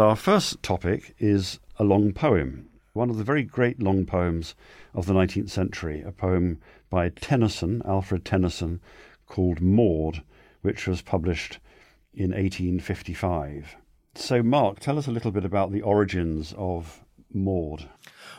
Our first topic is a long poem, one of the very great long poems of the 19th century, a poem by Tennyson, Alfred Tennyson, called Maud, which was published in 1855. So, Mark, tell us a little bit about the origins of Maud.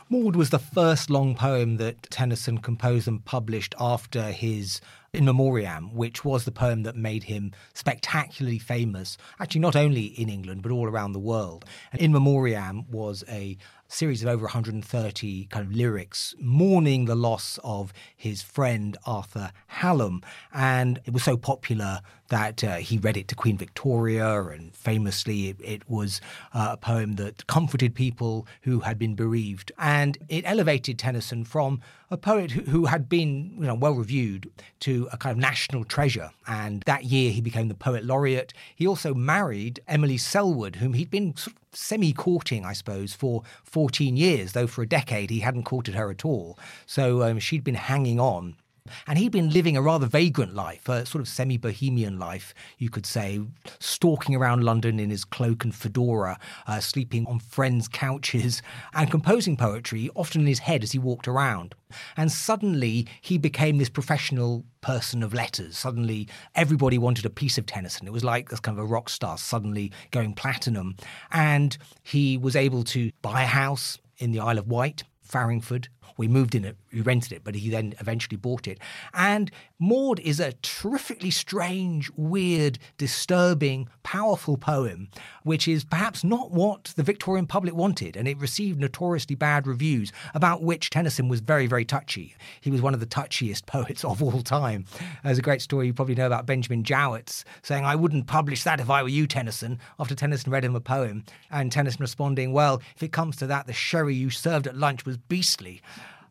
Maud was the first long poem that Tennyson composed and published after his In Memoriam, which was the poem that made him spectacularly famous, actually not only in England, but all around the world. And In Memoriam was a series of over 130 kind of lyrics mourning the loss of his friend Arthur Hallam. And it was so popular that uh, he read it to Queen Victoria, and famously, it, it was uh, a poem that comforted people who had been bereaved. And it elevated Tennyson from a poet who, who had been you know, well reviewed to a kind of national treasure. And that year, he became the poet laureate. He also married Emily Selwood, whom he'd been sort of semi courting, I suppose, for 14 years, though for a decade he hadn't courted her at all. So um, she'd been hanging on. And he'd been living a rather vagrant life, a sort of semi bohemian life, you could say, stalking around London in his cloak and fedora, uh, sleeping on friends' couches, and composing poetry, often in his head as he walked around. And suddenly he became this professional person of letters. Suddenly everybody wanted a piece of Tennyson. It was like this kind of a rock star suddenly going platinum. And he was able to buy a house in the Isle of Wight, Farringford, we moved in it, we rented it, but he then eventually bought it. And Maud is a terrifically strange, weird, disturbing, powerful poem, which is perhaps not what the Victorian public wanted. And it received notoriously bad reviews, about which Tennyson was very, very touchy. He was one of the touchiest poets of all time. There's a great story you probably know about Benjamin Jowett's saying, I wouldn't publish that if I were you, Tennyson, after Tennyson read him a poem. And Tennyson responding, Well, if it comes to that, the sherry you served at lunch was beastly.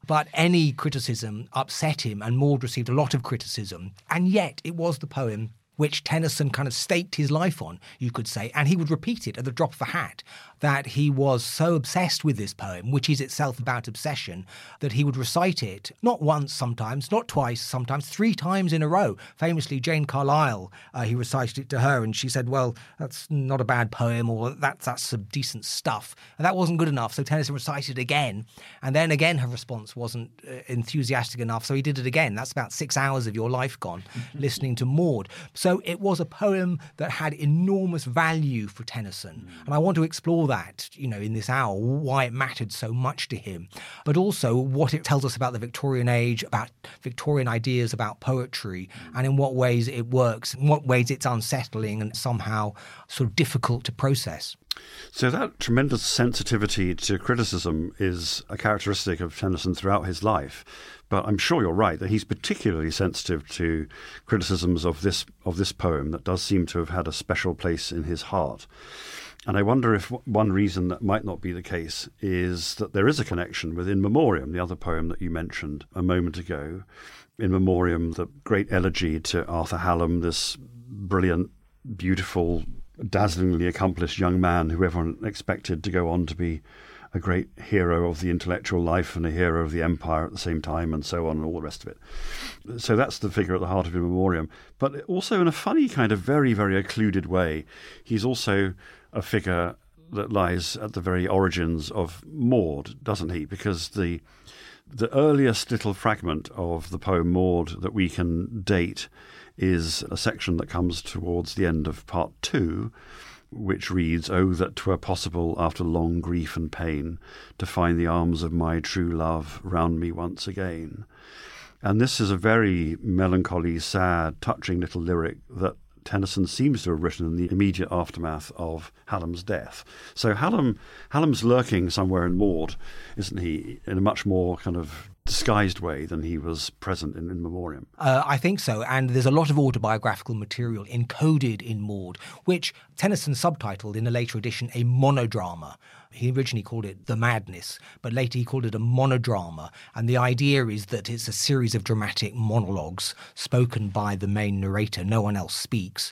But any criticism upset him, and Maud received a lot of criticism. And yet, it was the poem which Tennyson kind of staked his life on, you could say, and he would repeat it at the drop of a hat that he was so obsessed with this poem, which is itself about obsession, that he would recite it not once sometimes, not twice sometimes, three times in a row. Famously, Jane Carlyle, uh, he recited it to her, and she said, Well, that's not a bad poem, or that's, that's some decent stuff. And that wasn't good enough, so Tennyson recited it again. And then again, her response wasn't uh, enthusiastic enough, so he did it again. That's about six hours of your life gone listening to Maud. So it was a poem that had enormous value for Tennyson. Mm. And I want to explore that, you know, in this hour, why it mattered so much to him, but also what it tells us about the Victorian age, about Victorian ideas about poetry, mm. and in what ways it works, in what ways it's unsettling and somehow sort of difficult to process. So, that tremendous sensitivity to criticism is a characteristic of Tennyson throughout his life. But I'm sure you're right that he's particularly sensitive to criticisms of this, of this poem that does seem to have had a special place in his heart. And I wonder if one reason that might not be the case is that there is a connection with In Memoriam, the other poem that you mentioned a moment ago. In Memoriam, the great elegy to Arthur Hallam, this brilliant, beautiful, dazzlingly accomplished young man who everyone expected to go on to be a great hero of the intellectual life and a hero of the empire at the same time, and so on, and all the rest of it. So that's the figure at the heart of In Memoriam. But also, in a funny kind of very, very occluded way, he's also a figure that lies at the very origins of Maud, doesn't he? Because the the earliest little fragment of the poem Maud that we can date is a section that comes towards the end of part two, which reads, Oh, that 'twere possible after long grief and pain to find the arms of my true love round me once again. And this is a very melancholy, sad, touching little lyric that Tennyson seems to have written in the immediate aftermath of Hallam's death. So Hallam, Hallam's lurking somewhere in Maud, isn't he, in a much more kind of disguised way than he was present in, in Memoriam. Uh, I think so. And there's a lot of autobiographical material encoded in Maud, which Tennyson subtitled in a later edition a monodrama. He originally called it The Madness, but later he called it a monodrama. And the idea is that it's a series of dramatic monologues spoken by the main narrator. No one else speaks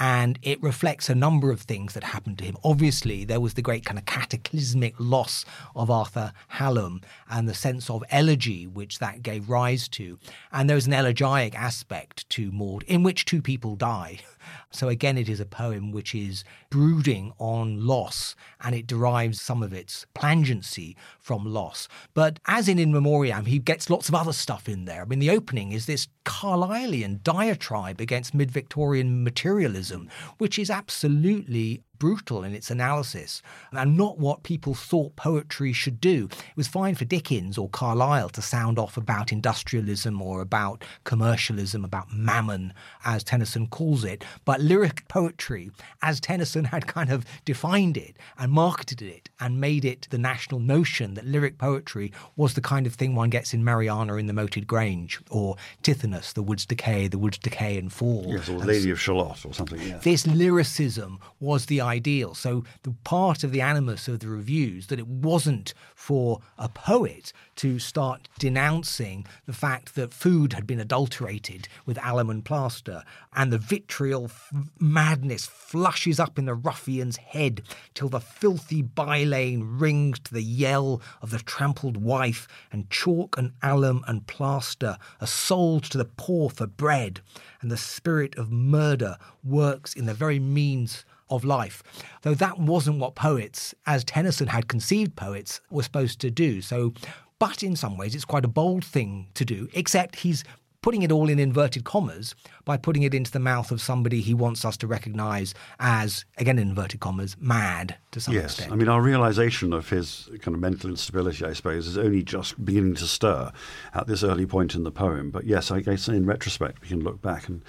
and it reflects a number of things that happened to him. Obviously, there was the great kind of cataclysmic loss of Arthur Hallam and the sense of elegy which that gave rise to. And there's an elegiac aspect to Maud in which two people die. So again, it is a poem which is brooding on loss and it derives some of its plangency from loss. But as in In Memoriam, he gets lots of other stuff in there. I mean, the opening is this Carlylean diatribe against mid Victorian materialism, which is absolutely brutal in its analysis and not what people thought poetry should do. It was fine for Dickens or Carlyle to sound off about industrialism or about commercialism, about mammon, as Tennyson calls it. But lyric poetry, as Tennyson had kind of defined it and marketed it and made it the national notion that lyric poetry was the kind of thing one gets in Mariana in the Moated Grange or Tithonus, the woods decay, the woods decay and fall. Yes, or Lady of Shalott or something. Yeah. This lyricism was the ideal. So the part of the animus of the reviews that it wasn't for a poet to start denouncing the fact that food had been adulterated with alum and plaster, and the vitriol f- madness flushes up in the ruffian's head till the filthy bylane rings to the yell of the trampled wife, and chalk and alum and plaster are sold to the poor for bread, and the spirit of murder works in the very means of life. Though that wasn't what poets, as Tennyson had conceived poets, were supposed to do. So, but in some ways, it's quite a bold thing to do, except he's putting it all in inverted commas by putting it into the mouth of somebody he wants us to recognize as, again, in inverted commas, mad to some yes. extent. I mean, our realization of his kind of mental instability, I suppose, is only just beginning to stir at this early point in the poem. But yes, I guess in retrospect, we can look back and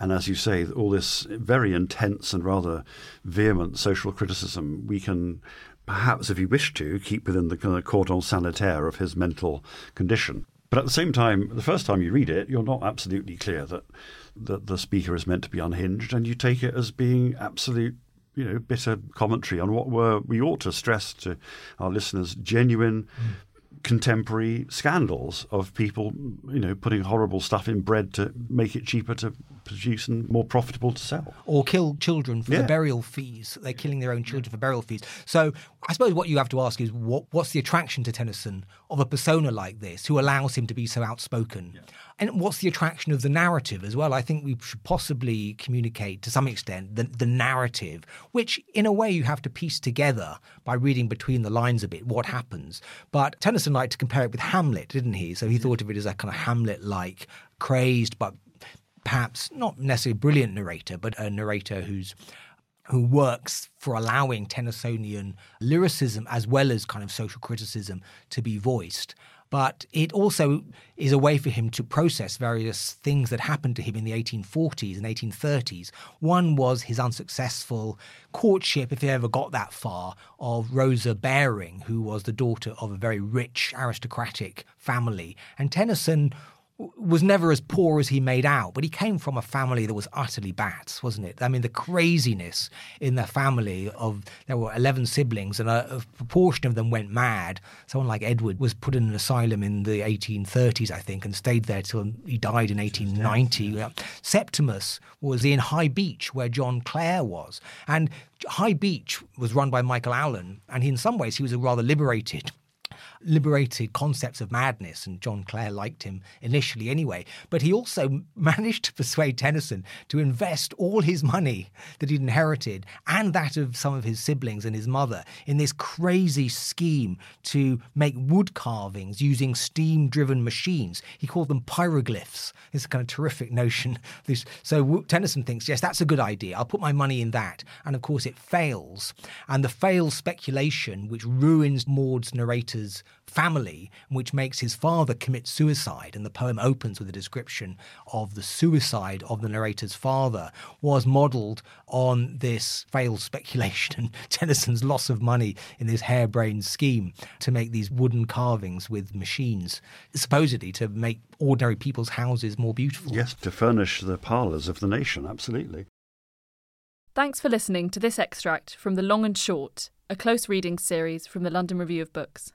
and as you say, all this very intense and rather vehement social criticism, we can perhaps, if you wish to, keep within the kind of cordon sanitaire of his mental condition. But at the same time, the first time you read it, you're not absolutely clear that, that the speaker is meant to be unhinged, and you take it as being absolute you know, bitter commentary on what were we ought to stress to our listeners genuine, mm contemporary scandals of people, you know, putting horrible stuff in bread to make it cheaper to produce and more profitable to sell. Or kill children for yeah. the burial fees. They're killing their own children for burial fees. So I suppose what you have to ask is what, what's the attraction to Tennyson of a persona like this who allows him to be so outspoken? Yeah. And what's the attraction of the narrative as well? I think we should possibly communicate to some extent the, the narrative, which in a way you have to piece together by reading between the lines a bit what happens. But Tennyson liked to compare it with Hamlet, didn't he? So he mm. thought of it as a kind of Hamlet like, crazed, but perhaps not necessarily brilliant narrator, but a narrator who's who works for allowing Tennysonian lyricism as well as kind of social criticism to be voiced. But it also is a way for him to process various things that happened to him in the 1840s and 1830s. One was his unsuccessful courtship, if he ever got that far, of Rosa Baring, who was the daughter of a very rich aristocratic family. And Tennyson was never as poor as he made out, but he came from a family that was utterly bats, wasn't it? I mean, the craziness in the family of there were eleven siblings, and a, a, proportion of them went mad. Someone like Edward was put in an asylum in the 1830s, I think, and stayed there till he died in 1890. Yeah. Septimus was in High Beach, where John Clare was, and High Beach was run by Michael Allen, and in some ways he was a rather liberated liberated concepts of madness, and John Clare liked him initially anyway. But he also managed to persuade Tennyson to invest all his money that he'd inherited and that of some of his siblings and his mother in this crazy scheme to make wood carvings using steam driven machines. He called them pyroglyphs. It's a kind of terrific notion. So Tennyson thinks, yes, that's a good idea. I'll put my money in that. And of course, it fails. And the failed speculation, which ruins Maud's narrator's family, which makes his father commit suicide. And the poem opens with a description of the suicide of the narrator's father, was modelled on this failed speculation and Tennyson's loss of money in this harebrained scheme to make these wooden carvings with machines, supposedly to make ordinary people's houses more beautiful. Yes, to furnish the parlours of the nation, absolutely. Thanks for listening to this extract from The Long and Short, a close reading series from the London Review of Books.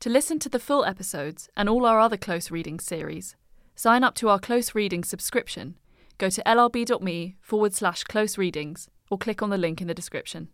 To listen to the full episodes and all our other close reading series, sign up to our close reading subscription, go to lrb.me forward slash close readings or click on the link in the description.